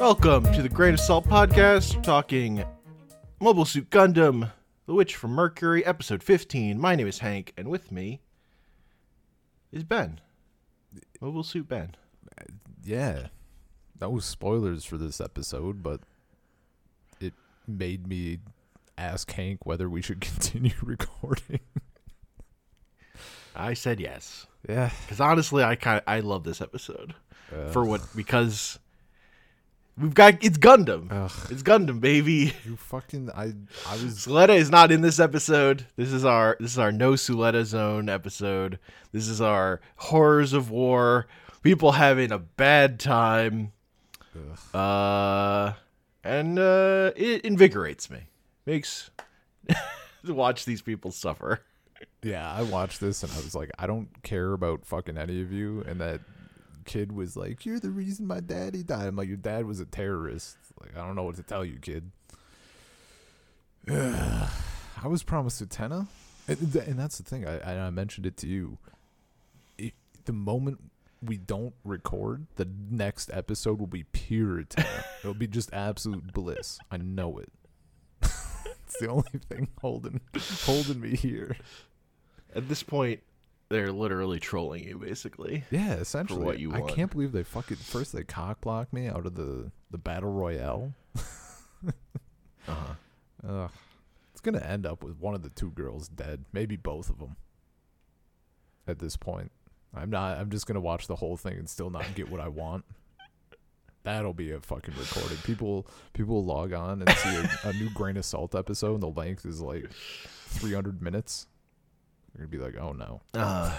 Welcome to the Grain of Salt podcast, talking Mobile Suit Gundam, The Witch from Mercury, episode 15. My name is Hank, and with me is Ben. Mobile Suit Ben. Yeah. No spoilers for this episode, but it made me ask Hank whether we should continue recording. I said yes. Yeah. Because honestly, I kind I love this episode. Uh, For what? Because we've got it's Gundam. ugh, It's Gundam, baby. you fucking I I was Suletta is not in this episode. This is our this is our no Suletta zone episode. This is our horrors of war. People having a bad time. ugh, Uh and uh it invigorates me. Makes to watch these people suffer. yeah, I watched this and I was like, I don't care about fucking any of you and that kid was like, You're the reason my daddy died. I'm like, Your dad was a terrorist. Like, I don't know what to tell you, kid. I was promised Utena. And, and that's the thing. I, I I mentioned it to you. It, the moment we don't record, the next episode will be pure Utena. It'll be just absolute bliss. I know it. it's the only thing holding holding me here. At this point, they're literally trolling you basically. Yeah, essentially. what you want. I can't believe they fucking first they cock blocked me out of the the battle royale. Uh-huh. Ugh. It's gonna end up with one of the two girls dead, maybe both of them. At this point, I'm not. I'm just gonna watch the whole thing and still not get what I want. That'll be a fucking recording. People people log on and see a, a new grain of salt episode, and the length is like 300 minutes. They're gonna be like, "Oh no." Uh,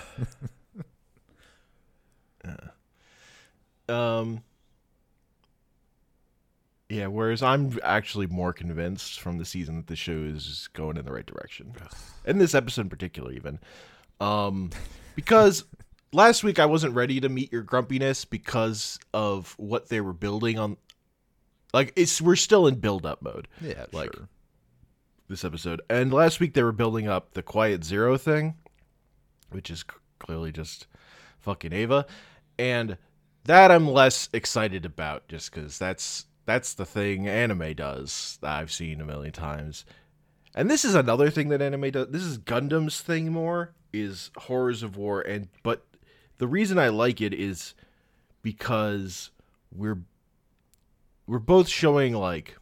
uh, um. Yeah, whereas I'm actually more convinced from the season that the show is going in the right direction. In this episode in particular, even. Um, because last week I wasn't ready to meet your grumpiness because of what they were building on. Like, it's we're still in build up mode Yeah, Like, sure. This episode. And last week they were building up the Quiet Zero thing, which is clearly just fucking Eva, and that I'm less excited about just because that's that's the thing anime does that I've seen a million times. And this is another thing that anime does. This is Gundam's thing more is horrors of war, and but the reason I like it is because we're we're both showing like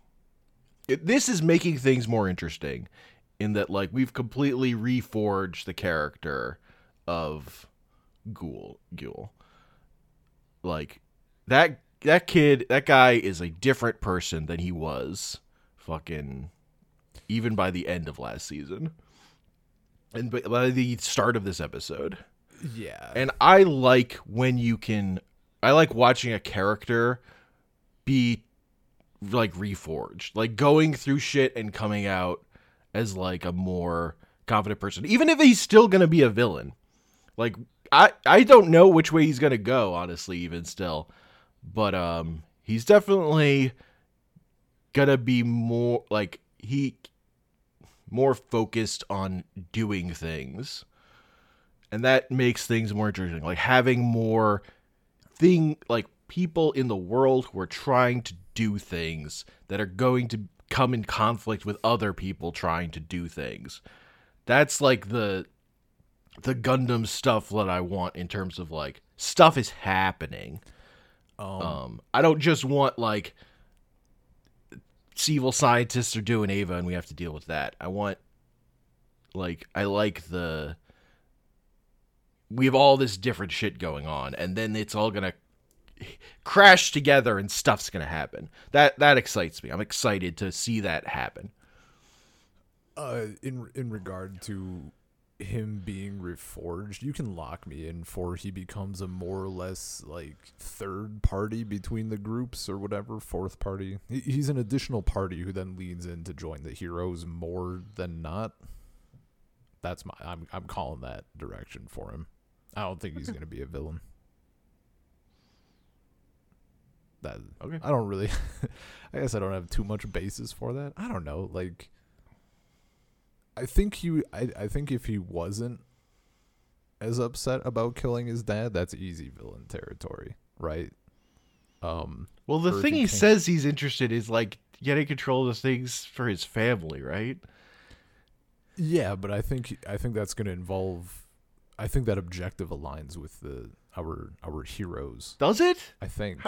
it, this is making things more interesting in that like we've completely reforged the character of Ghoul Ghoul. Like that that kid, that guy is a different person than he was fucking even by the end of last season. And by, by the start of this episode. Yeah. And I like when you can I like watching a character be like reforged. Like going through shit and coming out as like a more confident person. Even if he's still to be a villain. Like I I don't know which way he's to go honestly even still. But um he's definitely to be more like he more focused on doing things and that makes things more interesting like having more thing like people in the world who are trying to do things that are going to come in conflict with other people trying to do things. That's like the the gundam stuff that i want in terms of like stuff is happening. Um, um i don't just want like evil scientists are doing Eva and we have to deal with that. I want like i like the we have all this different shit going on and then it's all gonna crash together and stuff's gonna happen. That that excites me. I'm excited to see that happen. Uh in in regard to him being reforged you can lock me in for he becomes a more or less like third party between the groups or whatever fourth party. He's an additional party who then leads in to join the heroes more than not. That's my i'm i'm calling that direction for him. I don't think he's going to be a villain that Okay. i don't really i guess i don't have too much basis for that i don't know like I think he I, I think if he wasn't as upset about killing his dad, that's easy villain territory, right? Um, Well, the thing he says he's interested is like getting control of the things for his family, right? yeah, but I think I think that's going to involve. I think that objective aligns with the our our heroes. Does it? I think.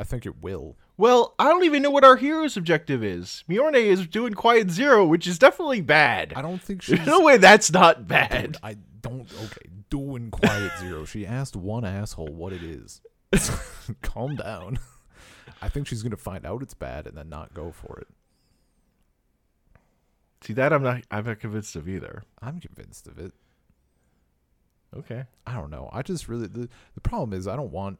I think it will. Well, I don't even know what our hero's objective is. Miorine is doing Quiet Zero, which is definitely bad. I don't think she's. There's no way that's not bad. Dude, I don't. Okay, doing quiet zero. She asked one asshole what it is. Calm down. I think she's gonna find out it's bad and then not go for it. See that I'm not I'm not convinced of either. I'm convinced of it. Okay. I don't know. I just really the the problem is I don't want.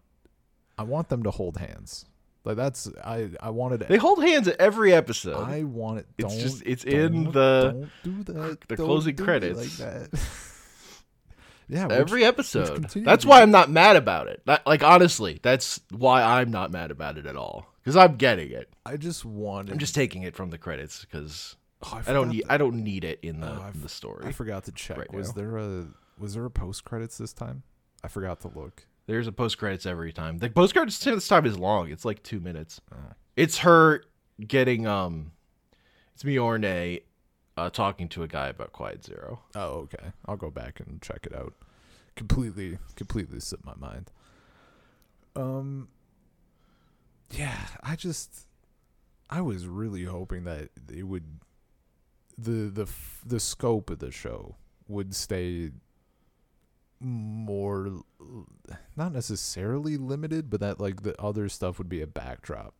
I want them to hold hands. Like that's I I wanted. They hold hands at every episode. I want it. It's just- it's in the- Don't do that. the Don't closing credits. like that. yeah. every episode. That's why I'm not mad about it. Like honestly, that's why I'm not mad about it at all. Because I'm getting it. I just wanted. I'm just taking it from the credits because Oh, I don't need I don't need it in the Oh, in the story. I forgot to check. right was now. there a was there a post credits this time? I forgot to look. There's a post credits every time. The post credits this time is long. It's like two minutes. It's her getting um, it's Miorine, uh, talking to a guy about Quiet Zero. Oh, okay. I'll go back and check it out. Completely, completely slipped my mind. Um. Yeah, I just, I was really hoping that it would, the the the scope of the show would stay more, not necessarily limited, but that like the other stuff would be a backdrop.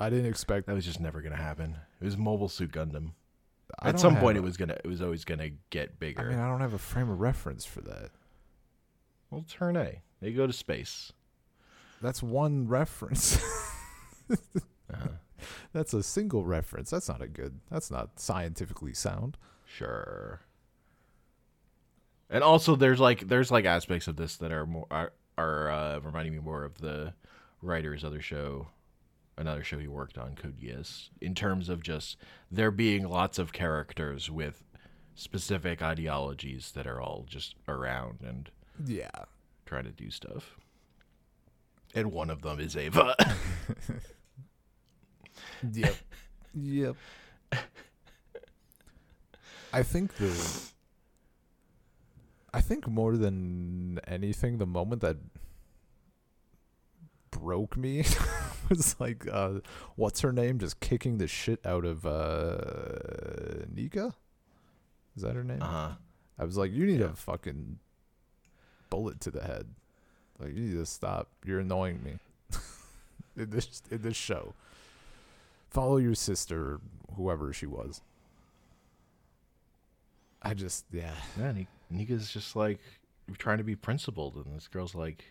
I didn't expect. That was just never gonna happen. It was Mobile Suit Gundam. I At some point, a- it was gonna. It was always gonna get bigger. I mean, I don't have a frame of reference for that. well, turn A. They go to space. That's one reference. Uh-huh. That's a single reference. That's not a good. That's not scientifically sound. Sure. And also, there's like there's like aspects of this that are more are, are uh, reminding me more of the writer's other show, another show he worked on, Code Geass, in terms of just there being lots of characters with specific ideologies that are all just around and Yeah. trying to do stuff. And one of them is Eva. Yep. yep. I think the. I think more than anything, the moment that broke me was like, uh, what's her name? Just kicking the shit out of uh, Nika. Is that her name? uh huh. I was like, you need Yeah. a fucking bullet to the head. Like you need to stop. You're annoying me. in this in this show. Follow your sister, whoever she was. I just yeah. Yeah, Ni- Nika's just like trying to be principled, and this girl's like,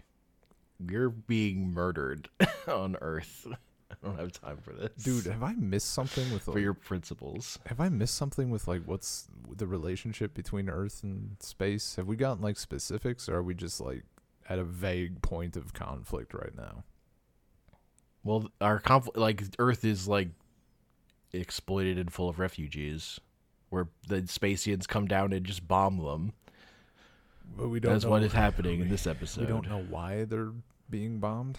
"You're being murdered on Earth. I don't have time for this, Dude, have I missed something with For like, your principles, have I missed something with like what's the relationship between Earth and space? Have we gotten like specifics or are we just like at a vague point of conflict right now? well, our conflict, like Earth, is like exploited and full of refugees, where the Spacians come down and just bomb them. But we don't That's what is happening in this episode. We don't know why they're being bombed.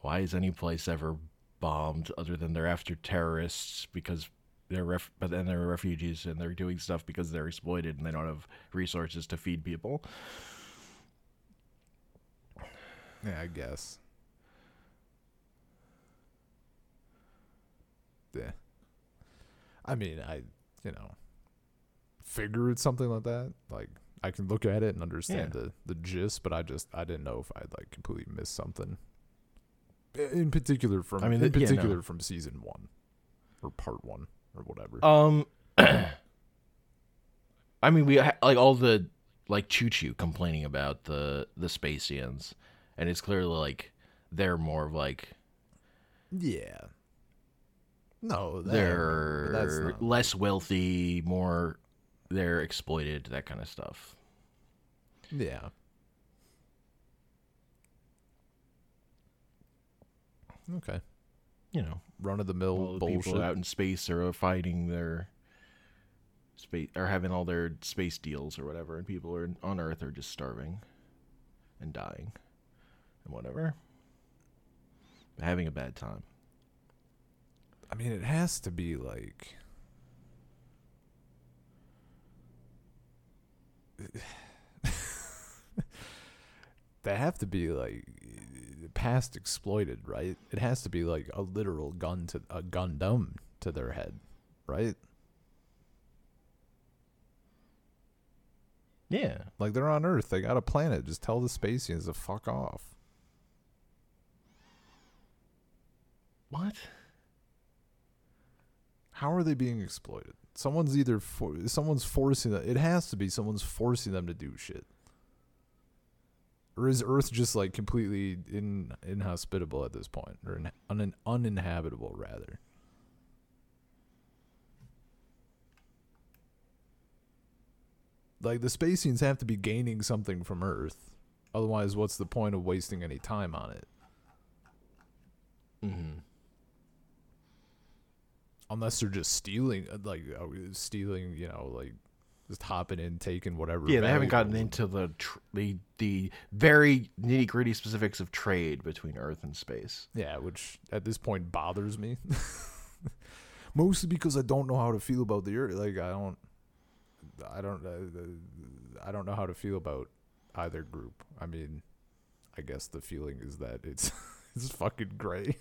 Why is any place ever bombed other than they're after terrorists because they're ref- but then they're refugees and they're doing stuff because they're exploited and they don't have resources to feed people. Yeah, I guess. Yeah. I mean, I, you know, figured something like that. Like, I can look at it and understand Yeah. the, the gist, but I just, I didn't know if I'd, like, completely missed something. In particular from, I mean, in the- yeah, no. particular from season one. Or part one, or whatever. Um, I mean, we ha- like all the like Chuchu complaining about the the Spacians, and it's clearly like they're more of like yeah. No, that, they're not- less wealthy, more they're exploited, that kind of stuff. Yeah. Okay. You know, run of the mill bullshit. people out in space are fighting their space are having all their space deals or whatever, and people are on Earth are just starving and dying. and whatever. Having a bad time. I mean, it has to be like. they have to be like past exploited, right? It has to be like a literal gun to a Gundam to their head, right? Yeah. Like they're on Earth, they got a planet. Just tell the Spacians to fuck off. What? How are they being exploited? Someone's either for someone's forcing them. It has to be someone's forcing them to do shit. Or is Earth just like completely in inhospitable at this point, or in, un, uninhabitable rather? Like the Spacians have to be gaining something from Earth, otherwise, what's the point of wasting any time on it? Mm-hmm. Unless they're just stealing, uh, like uh, stealing, you know, like just hopping in, taking whatever. Yeah, they haven't gotten into the tr- the the very nitty gritty specifics of trade between Earth and space. Yeah, which at this point bothers me. Mostly because I don't know how to feel about the earth. Like I don't, I don't, uh, I don't know how to feel about either group. I mean, I guess the feeling is that it's it's fucking gray.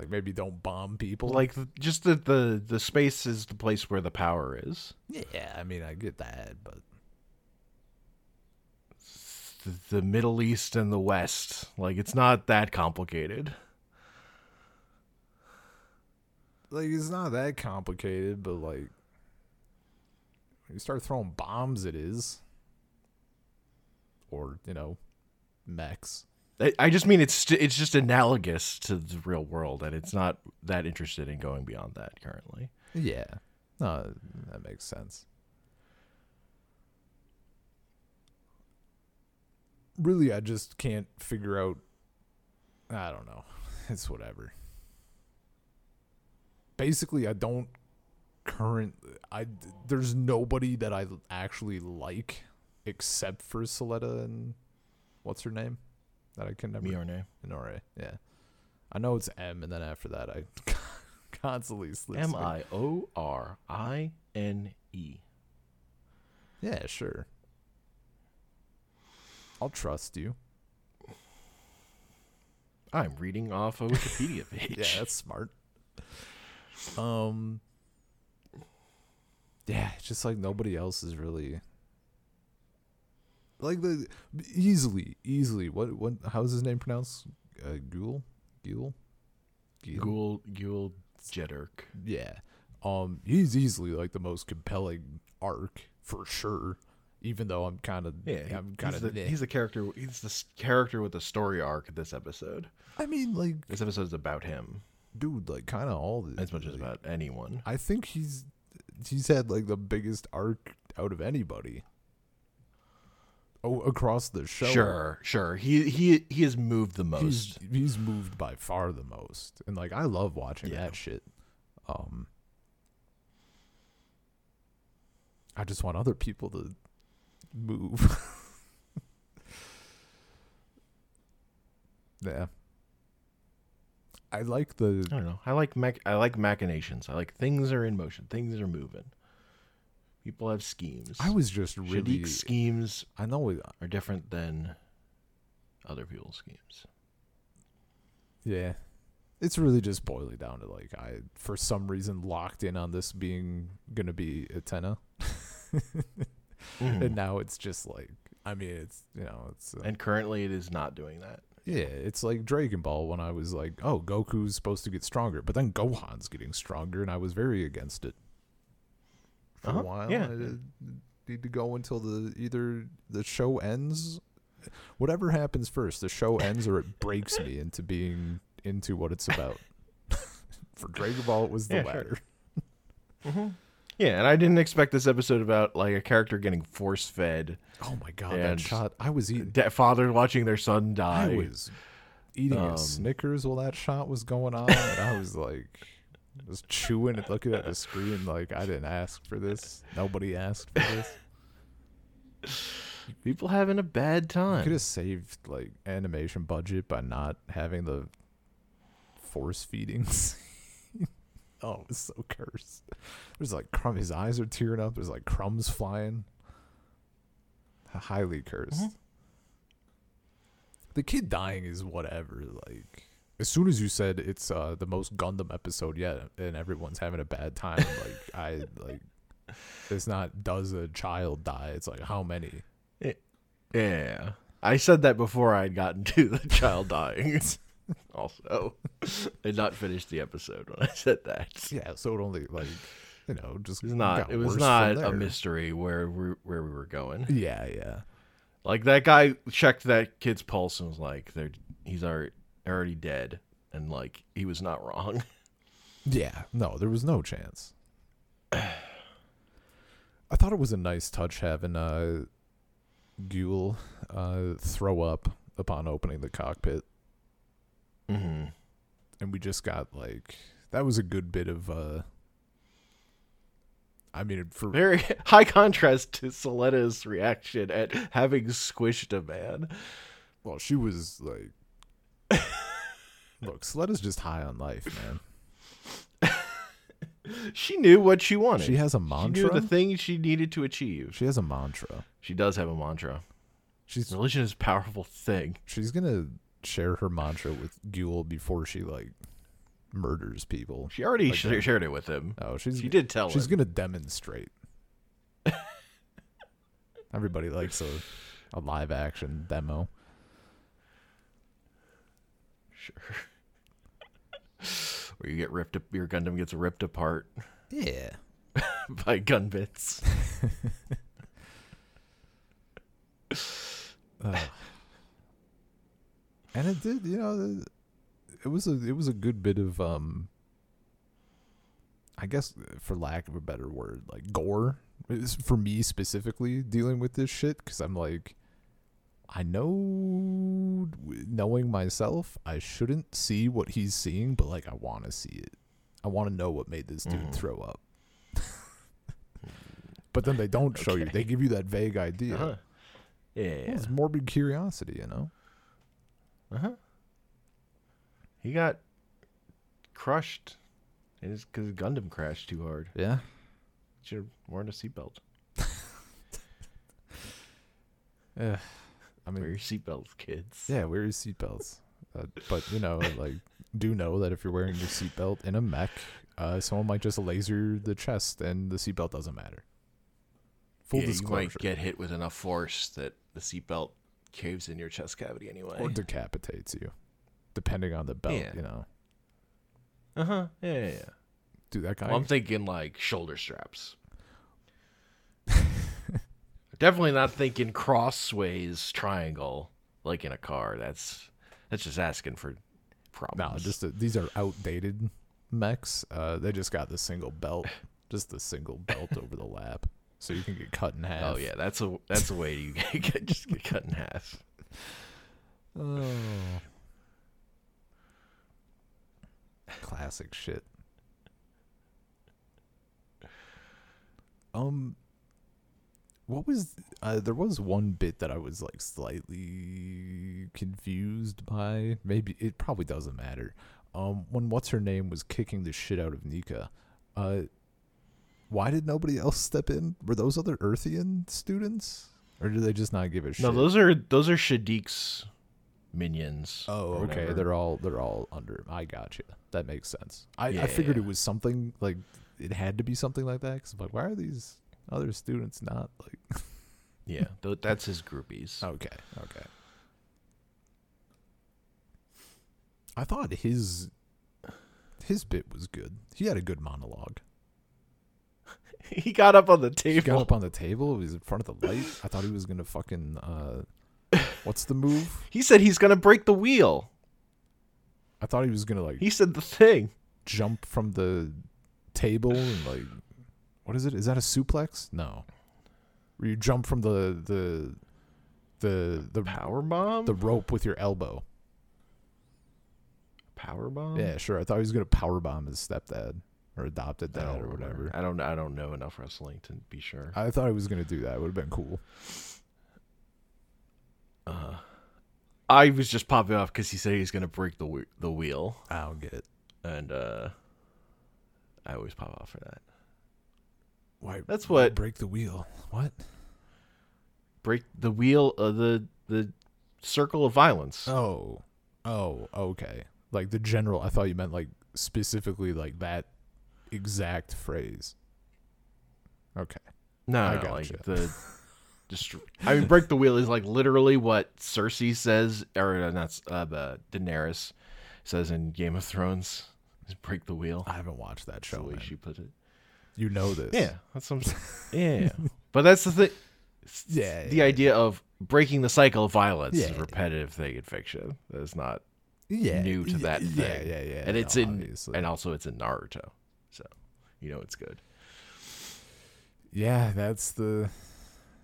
Like maybe don't bomb people. Like just the, the the space is the place where the power is. yeah, I mean I get that, but The, the Middle East and the West. Like it's not that complicated. like it's not that complicated, but like when you start throwing bombs, it is, or you know, mechs. I, just mean it's it's just analogous to the real world, and it's not that interested in going beyond that currently. Yeah, no, that makes sense. Really, I just can't figure out. I don't know. It's whatever. Basically, I don't current. I there's nobody that I actually like except for Suletta and what's her name that I can never Miorne. Minore. Yeah, I know it's M, and then after that, I constantly slips M. I O R I N E. Yeah, sure. I'll trust you. I'm reading off a Wikipedia page. Yeah, that's smart. Um Yeah, it's just like nobody else is really like the easily, easily. What what how's his name pronounced? Uh Ghoul? Ghoul? Ghoul? Ghoul Ghoul Yeah. Um he's easily like the most compelling arc for sure. Even though I'm kind of Yeah, I'm kind of the, he's the character. He's the character with the story arc. This episode. I mean like This episode's about him dude, like kind of all the as much as about anyone. I think he's he's had like the biggest arc out of anybody. Oh, across the show. Sure, sure. He he he has moved the most. He's he's moved by far the most. And like I love watching Yeah. that shit. Um I just want other people to move. yeah. I like the I don't know. I like mach- I like machinations. I like things are in motion. Things are moving. People have schemes. I was just really schemes I know we, are different than other people's schemes. Yeah. It's really just boiling down to like I for some reason locked in on this being gonna be Utena. Mhm. And now it's just like I mean it's you know, it's uh, And currently, it is not doing that. yeah, it's like Dragon Ball when I was like, oh, Goku's supposed to get stronger, but then Gohan's getting stronger and I was very against it. For Uh-huh, a while. yeah. I need to go until the either the show ends whatever happens first, the show ends or it breaks me into being into what it's about. For Dragon Ball, it was the Yeah, sure. latter. Yeah, and I didn't expect this episode about like a character getting force fed, Oh my god, that shot! I was eating. de- father watching their son die. I was eating Um, a Snickers while that shot was going on, and I was like, just chewing and looking at the screen like I didn't ask for this. Nobody asked for this. People having a bad You time. could have saved like animation budget by not having the force feedings. oh, it's so cursed. There's like crumb. His eyes are tearing up. There's like crumbs flying. Highly cursed. Mhm. The kid dying is whatever. Like as soon as you said it's uh, the most Gundam episode yet, and everyone's having a bad time, like I like. It's not does a child die? It's like how many? Yeah. I said that before I had gotten to the child dying. also, I not finished the episode when I said that. Yeah, so it only like you know just It was not. It was not a mystery where we where we were going. Yeah, yeah. Like that guy checked that kid's pulse and was like, "They're he's already already dead," and like he was not wrong. Yeah, no, there was no chance. I thought it was a nice touch having uh Ghoul uh throw up upon opening the cockpit. Mm-hmm. And we just got like that was a good bit of uh I mean for Very high contrast to Suletta's reaction at having squished a man. well she was like Look, Suletta's just high on life, man. She knew what she wanted. She has a She mantra. knew the thing she needed to achieve. she has a mantra. She does have a mantra. She's Religion is a powerful thing. she's gonna share her mantra with Ghoul before she like murders people. She already Like sh- that. shared it with him. Oh, she's She did tell she's him. gonna demonstrate. Everybody likes a a live action demo. Sure. Where you get ripped up, your Gundam gets ripped apart Yeah. by gun bits. Uh, and it did, you know, it was a it was a good bit of um I guess for lack of a better word, like gore for me specifically dealing with this shit cuz I'm like I know knowing myself, I shouldn't see what he's seeing, but like I want to see it. I want to know what made this dude Mhm. throw up. but then they don't show you. They give you that vague idea. Uh-huh. Yeah. Well, it's morbid curiosity, you know. Uh huh. He got crushed. And it's because Gundam crashed too hard. Yeah. Should have worn a seatbelt. I Wear your seatbelts, kids. yeah, wear your seatbelts. Uh, but you know, like, do know that if you're wearing your seatbelt in a mech, uh, someone might just laser the chest, and the seatbelt doesn't matter. Full Yeah, you might get hit with enough force that the seatbelt caves in your chest cavity anyway. or decapitates you, depending on the belt. Yeah. You know, Uh huh. Yeah, yeah, yeah. dude, that guy. Well, I'm thinking like shoulder straps. Definitely not thinking crossways triangle like in a car. That's that's just asking for problems. no, just uh these are outdated mechs. Uh, they just got the single belt, just the single belt over the lap, so you can get cut in half. oh yeah, that's a that's a way you get just get cut in half. Oh. Classic shit. Um what was uh, there was one bit that I was like slightly confused by. Maybe it probably doesn't matter. Um when what's her name was kicking the shit out of Nika. Uh why did nobody else step in? Were those other Earthian students? Or did they just not give a shit? No, those are those are Shaddiq's minions. Oh, okay. whatever. They're all they're all under. I got you. That makes sense. I, Yeah, I figured yeah. it was something like it had to be something like that. Cause I'm like, why are these other students not like? yeah, that's his groupies. okay, okay. I thought his his bit was good. He had a good monologue. he got up on the He table. got up on the table. He was in front of the light. I thought he was gonna fucking. uh What's the move? he said he's gonna break the wheel. I thought he was gonna like He said the thing. jump from the table and like what is it? Is that a suplex? No. Where you jump from the the the the Power bomb. the rope with your elbow. power bomb. Yeah, sure. I thought he was gonna power bomb his stepdad or adopted dad or whatever. I don't. I don't know enough wrestling to be sure. I thought he was gonna do that. It would have been cool. Uh, I was just popping off because he said he's gonna break the the wheel, I don't get it. and uh, I always pop off for that. Why? That's what- break the wheel. What? Break the wheel of the the circle of violence. Oh, oh, okay. Like the general. I thought you meant like specifically like that exact phrase. Okay. no, I no, gotcha. like the. Dest- I mean, break the wheel is like literally what Cersei says, or uh, not uh, uh, Daenerys says in Game of Thrones. Is break the wheel. I haven't watched that That's show. the way man. she put it. You know this. Yeah, that's what I'm saying. Yeah, but that's the thing. Yeah, the yeah, idea of breaking the cycle of violence is a repetitive thing in fiction. That is not, Yeah. new to yeah, that Yeah, thing. yeah, yeah. and it's no, in, obviously. and also it's in Naruto, so you know it's good. Yeah, that's the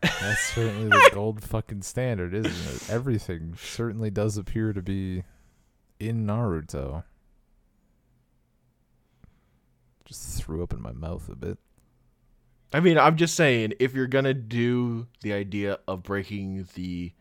that's certainly the gold fucking standard, isn't it? Everything certainly does appear to be in Naruto. Just threw up in my mouth a bit. I mean, I'm just saying, if you're gonna do the idea of breaking the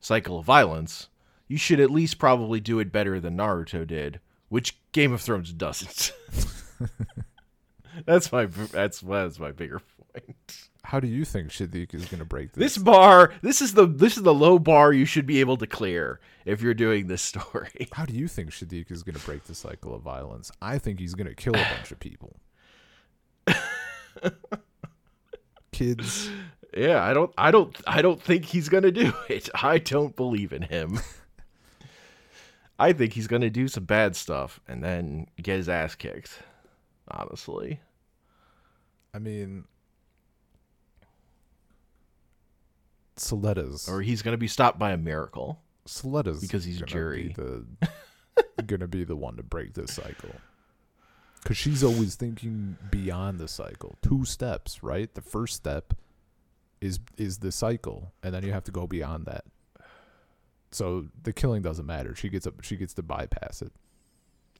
cycle of violence, you should at least probably do it better than Naruto did, which Game of Thrones doesn't. that's my that's that's my bigger point. How do you think Shaddiq is gonna break This this? bar, this is the this is the low bar you should be able to clear if you're doing this story. How do you think Shaddiq is gonna break the cycle of violence? I think he's gonna kill a bunch of people. Kids. Yeah, I don't I don't I don't think he's going to do it. I don't believe in him. I think he's going to do some bad stuff and then get his ass kicked. Honestly. I mean Suletta's Or he's going to be stopped by a miracle. Suletta's Because he's gonna jury. Be the, gonna be the one to break this cycle. Cause she's always thinking beyond the cycle. Two steps, right? The first step is is the cycle, and then you have to go beyond that. So the killing doesn't matter. She gets up. She gets to bypass it.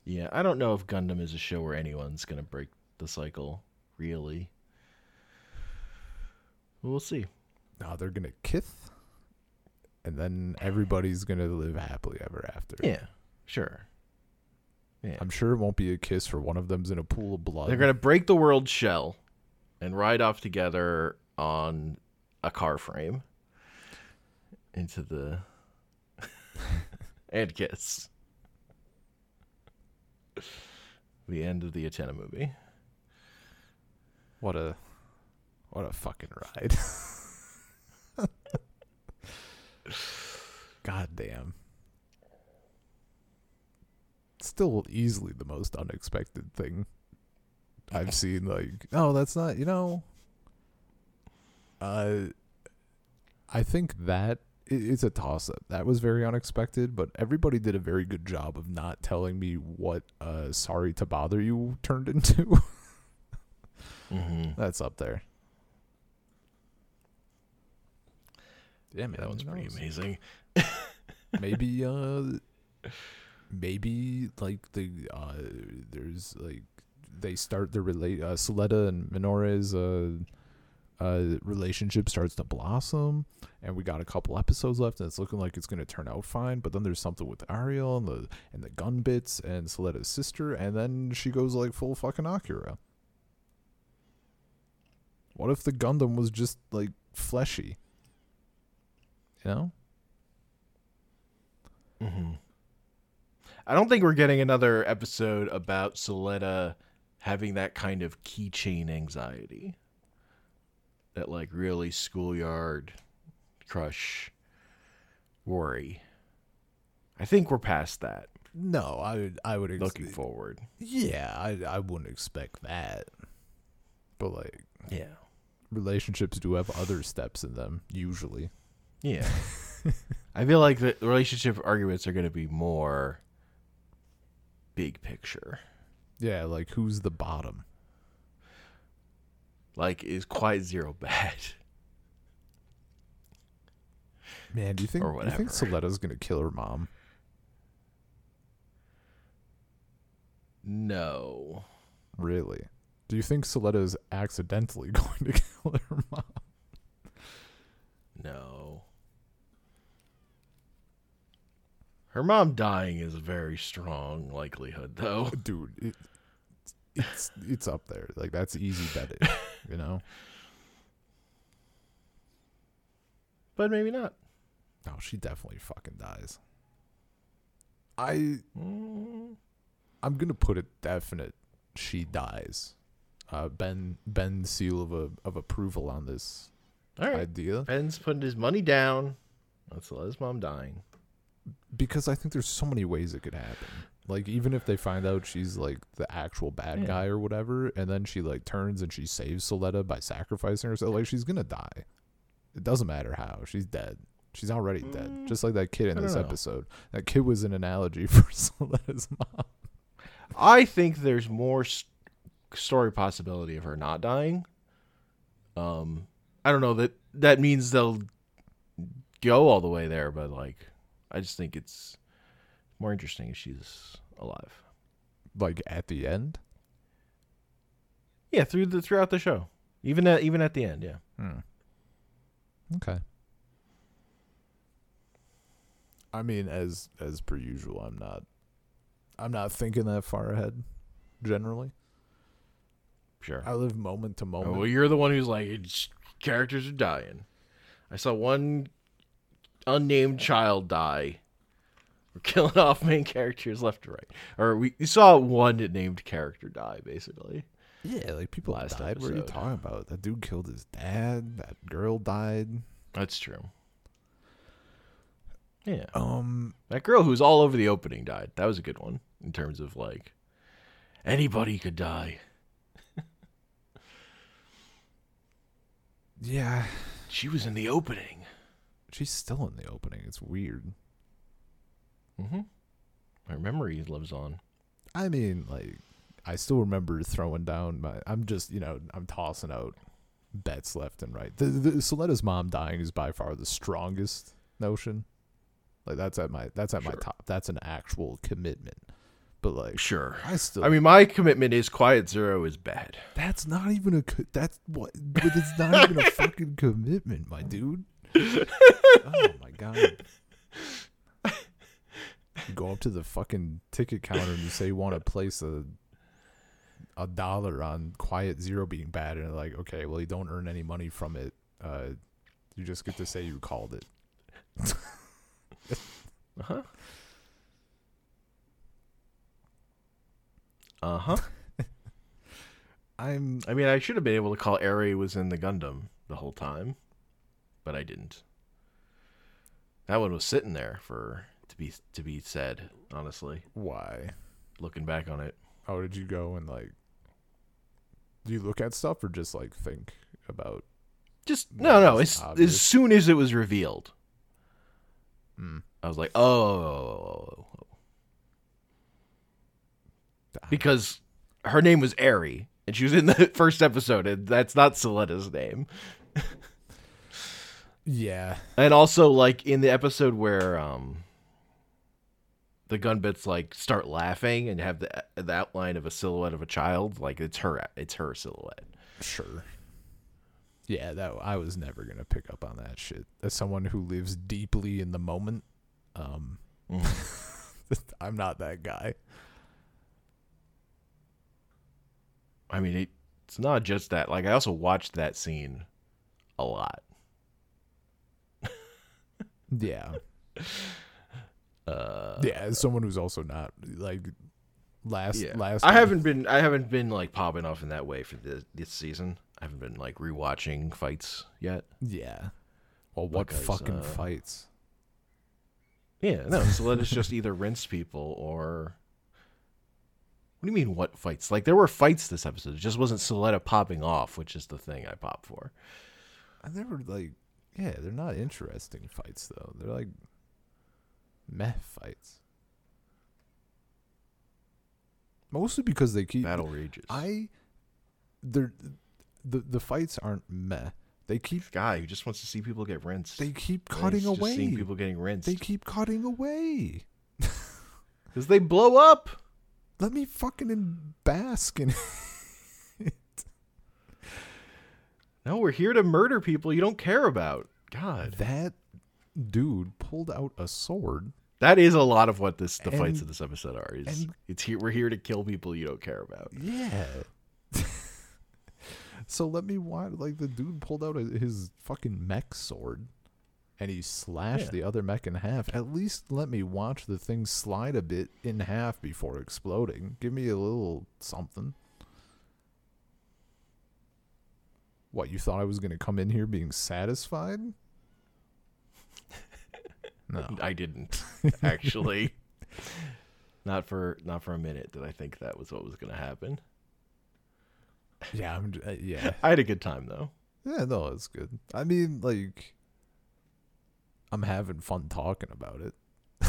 Yeah, I don't know if Gundam is a show where anyone's going to break the cycle, really. We'll see. Now they're gonna kith, and then everybody's gonna live happily ever after. Yeah, sure. Yeah. I'm sure it won't be a kiss for one of them's in a pool of blood. They're going to break the world shell and ride off together on a car frame into the and kiss. The end of the Utena movie. What a what a fucking ride. God damn. Still easily the most unexpected thing I've seen like oh that's not you know uh I think that i- it's a toss up. That was very unexpected, but everybody did a very good job of not telling me what uh sorry to bother you turned into. Mm-hmm. That's up there. Yeah, man, that one's who pretty knows? amazing. Maybe, uh, maybe like the uh, there's like they start the relate uh, Suletta and Minore's uh, uh relationship starts to blossom, and we got a couple episodes left, and it's looking like it's gonna turn out fine. But then there's something with Aerial and the and the gun bits and Suletta's sister, and then she goes like full fucking Akira. What if the Gundam was just like fleshy? You know? Mm-hmm. I don't think we're getting another episode about Suletta having that kind of keychain anxiety. That like really schoolyard crush worry. I think we're past that. No, I would I would ex- Looking forward. Yeah, I I wouldn't expect that. But like Yeah. relationships do have other steps in them usually. Yeah. I feel like the relationship arguments are going to be more big picture. Yeah, like who's the bottom? Like, is Quiet Zero bad? Man, do you think Or do you think. Suletta's gonna kill her mom? No. Really? Do you think Suletta is accidentally going to kill her mom? No. Her mom dying is a very strong likelihood, though. dude. It, it's it's up there. Like that's easy betting. You know. But maybe not. No, she definitely fucking dies. I Mm, I'm gonna put a definite she dies. Uh, Ben Ben seal of a, of approval on this right. idea Ben's putting his money down. Let's let his mom dying. Because I think there's so many ways it could happen. Like even if they find out she's like the actual bad Yeah. guy or whatever, and then she like turns and she saves Suletta by sacrificing herself, like she's gonna die. It doesn't matter how she's dead. She's already dead, Mm, just like that kid in this know. episode. That kid was an analogy for Suletta's mom. I think there's more s story possibility of her not dying. Um, I don't know that that means they'll go all the way there, but like, I just think it's more interesting if she's alive. Like at the end. Yeah, through the throughout the show, even at even at the end. Yeah. Hmm. Okay. I mean, as as per usual, I'm not, I'm not thinking that far ahead. Generally, Sure. I live moment to Oh, moment. well, you're the one who's like, characters are dying. I saw one unnamed child die. We're killing off main characters left to right. Or we, we saw one named character die, basically. yeah, like people Last died. What are you talking about? That dude killed his dad. That girl died. That's true. Yeah. Um, That girl who's all over the opening died. That was a good one in terms of like anybody could die. yeah, She was in the opening. She's still in the opening. It's weird. Mm-hmm. My memory lives on. I mean, like, I still remember throwing down my. I'm just, you know, I'm tossing out bets left and right. The, the Suletta's mom dying is by far the strongest notion. Like that's at my that's at my top. That's an actual commitment. But like, Sure. I still. I mean, my commitment is Quiet Zero is bad. that's not even a. That's what. But it's not even a fucking commitment, my dude. Oh my god. You go up to the fucking ticket counter and you say you want to place a a dollar on Quiet Zero being bad, and like, okay, well, you don't earn any money from it. Uh, you just get to say you called it. Uh huh. Uh huh. I'm I mean, I should have been able to call Ari was in the Gundam the whole time, but I didn't. That one was sitting there for to be to be said. Honestly, why? looking back on it, How did you go and like? Do you look at stuff or just like think about? just no, no. it's As, obvious. as soon as it was revealed, Mm, I was like, oh, because her name was Ari, and she was in the first episode, and that's not Suletta's name. yeah, And also, like in the episode where um the gunbits like start laughing and have the the outline of a silhouette of a child, like it's her it's her silhouette. sure. Yeah, that I was never gonna pick up on that shit. As someone who lives deeply in the moment, um, I'm not that guy. I mean, it, it's not just that. Like I also watched that scene a lot. Yeah, Uh, yeah. As someone who's also not like last yeah. last. I haven't been I haven't been like popping off in that way for this this season. I haven't been like rewatching fights yet. Yeah. Well, what Because, fucking uh, fights? Yeah, no. Suletta just either rinse people or. What do you mean? What fights? Like there were fights this episode. It just wasn't Suletta popping off, which is the thing I pop for. I never like. Yeah, they're not interesting fights though. They're like meh fights. Mostly because they keep Battle rages. I they're the the fights aren't meh. They keep guy who just wants to see people get rinsed. they keep cutting just away. seeing people getting rinsed They keep cutting away. because they blow up. Let me fucking in bask in No, we're here to murder people you don't care about. God, that dude pulled out a sword That is a lot of what this the fights And- of this episode are. Is and- it's here we're here to kill people you don't care about. Yeah. so let me watch. Like the dude pulled out a, his fucking mech sword, and he slashed Yeah. the other mech in half. At least let me watch the thing slide a bit in half before exploding. Give me a little something. What you thought I was gonna come in here being satisfied? No. I didn't actually. not for not for a minute did I think that was what was going to happen. Yeah, I'm. Uh, yeah. I had a good time though. Yeah, no, it's good. I mean, like, I'm having fun talking about it.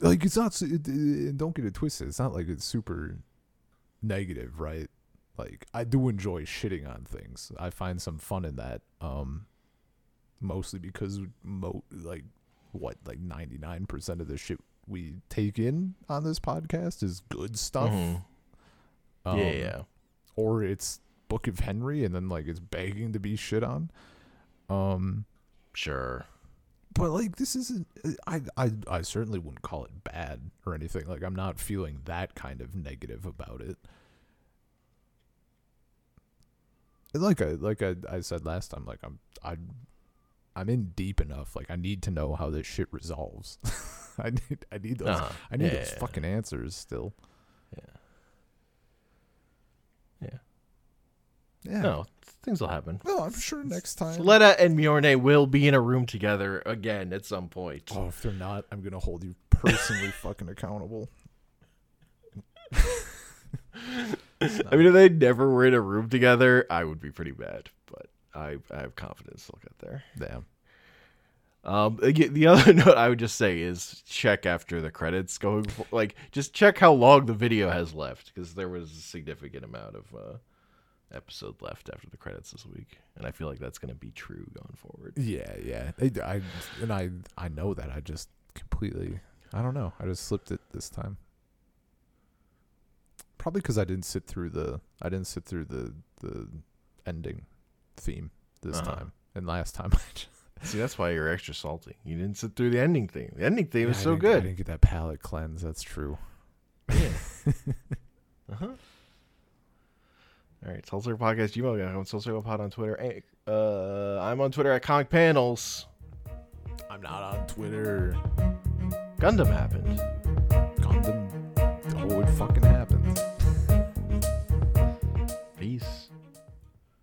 like, it's not. It, it, don't get it twisted. It's not like it's super negative, right? Like, I do enjoy shitting on things. I find some fun in that. Um, mostly because mo like what like 99% of the shit we take in on this podcast is good stuff. Mhm. Um, yeah, yeah. or it's Book of Henry and then like it's begging to be shit on. Um Sure. but like this isn't I I I certainly wouldn't call it bad or anything. Like I'm not feeling that kind of negative about it. And like I like I, I said last time, like I'm I I'm in deep enough. Like I need to know how this shit resolves. I need I need those Uh-huh. I need Yeah, those yeah, fucking answers still. Yeah. Yeah. Yeah. No, things will happen. Well, I'm sure next time. Letta and Miorine will be in a room together again at some point. Oh, if they're not, I'm gonna hold you personally fucking accountable. I mean, if they never were in a room together, I would be pretty bad. But I, I have confidence they'll get there. Damn. Um, the other note I would just say is check after the credits going. For, like, just check how long the video has left because there was a significant amount of uh, episode left after the credits this week, and I feel like that's going to be true going forward. Yeah, yeah. I, I and I I know that I just completely I don't know. I just slipped it this time. Probably because I didn't sit through the I didn't sit through the the ending theme this Uh-huh. time, and last time I just, See, that's why you're extra salty. You didn't sit through the ending theme. The ending theme was I so didn't- I didn't get that palate cleanse. That's true. Yeah. uh-huh. All right, Salt Circle Podcast, gmail.com, Salt Circle Pod on Twitter. Uh, I'm on Twitter at Comic Panels. I'm not on Twitter. Gundam happened. Gundam. Oh, it fucking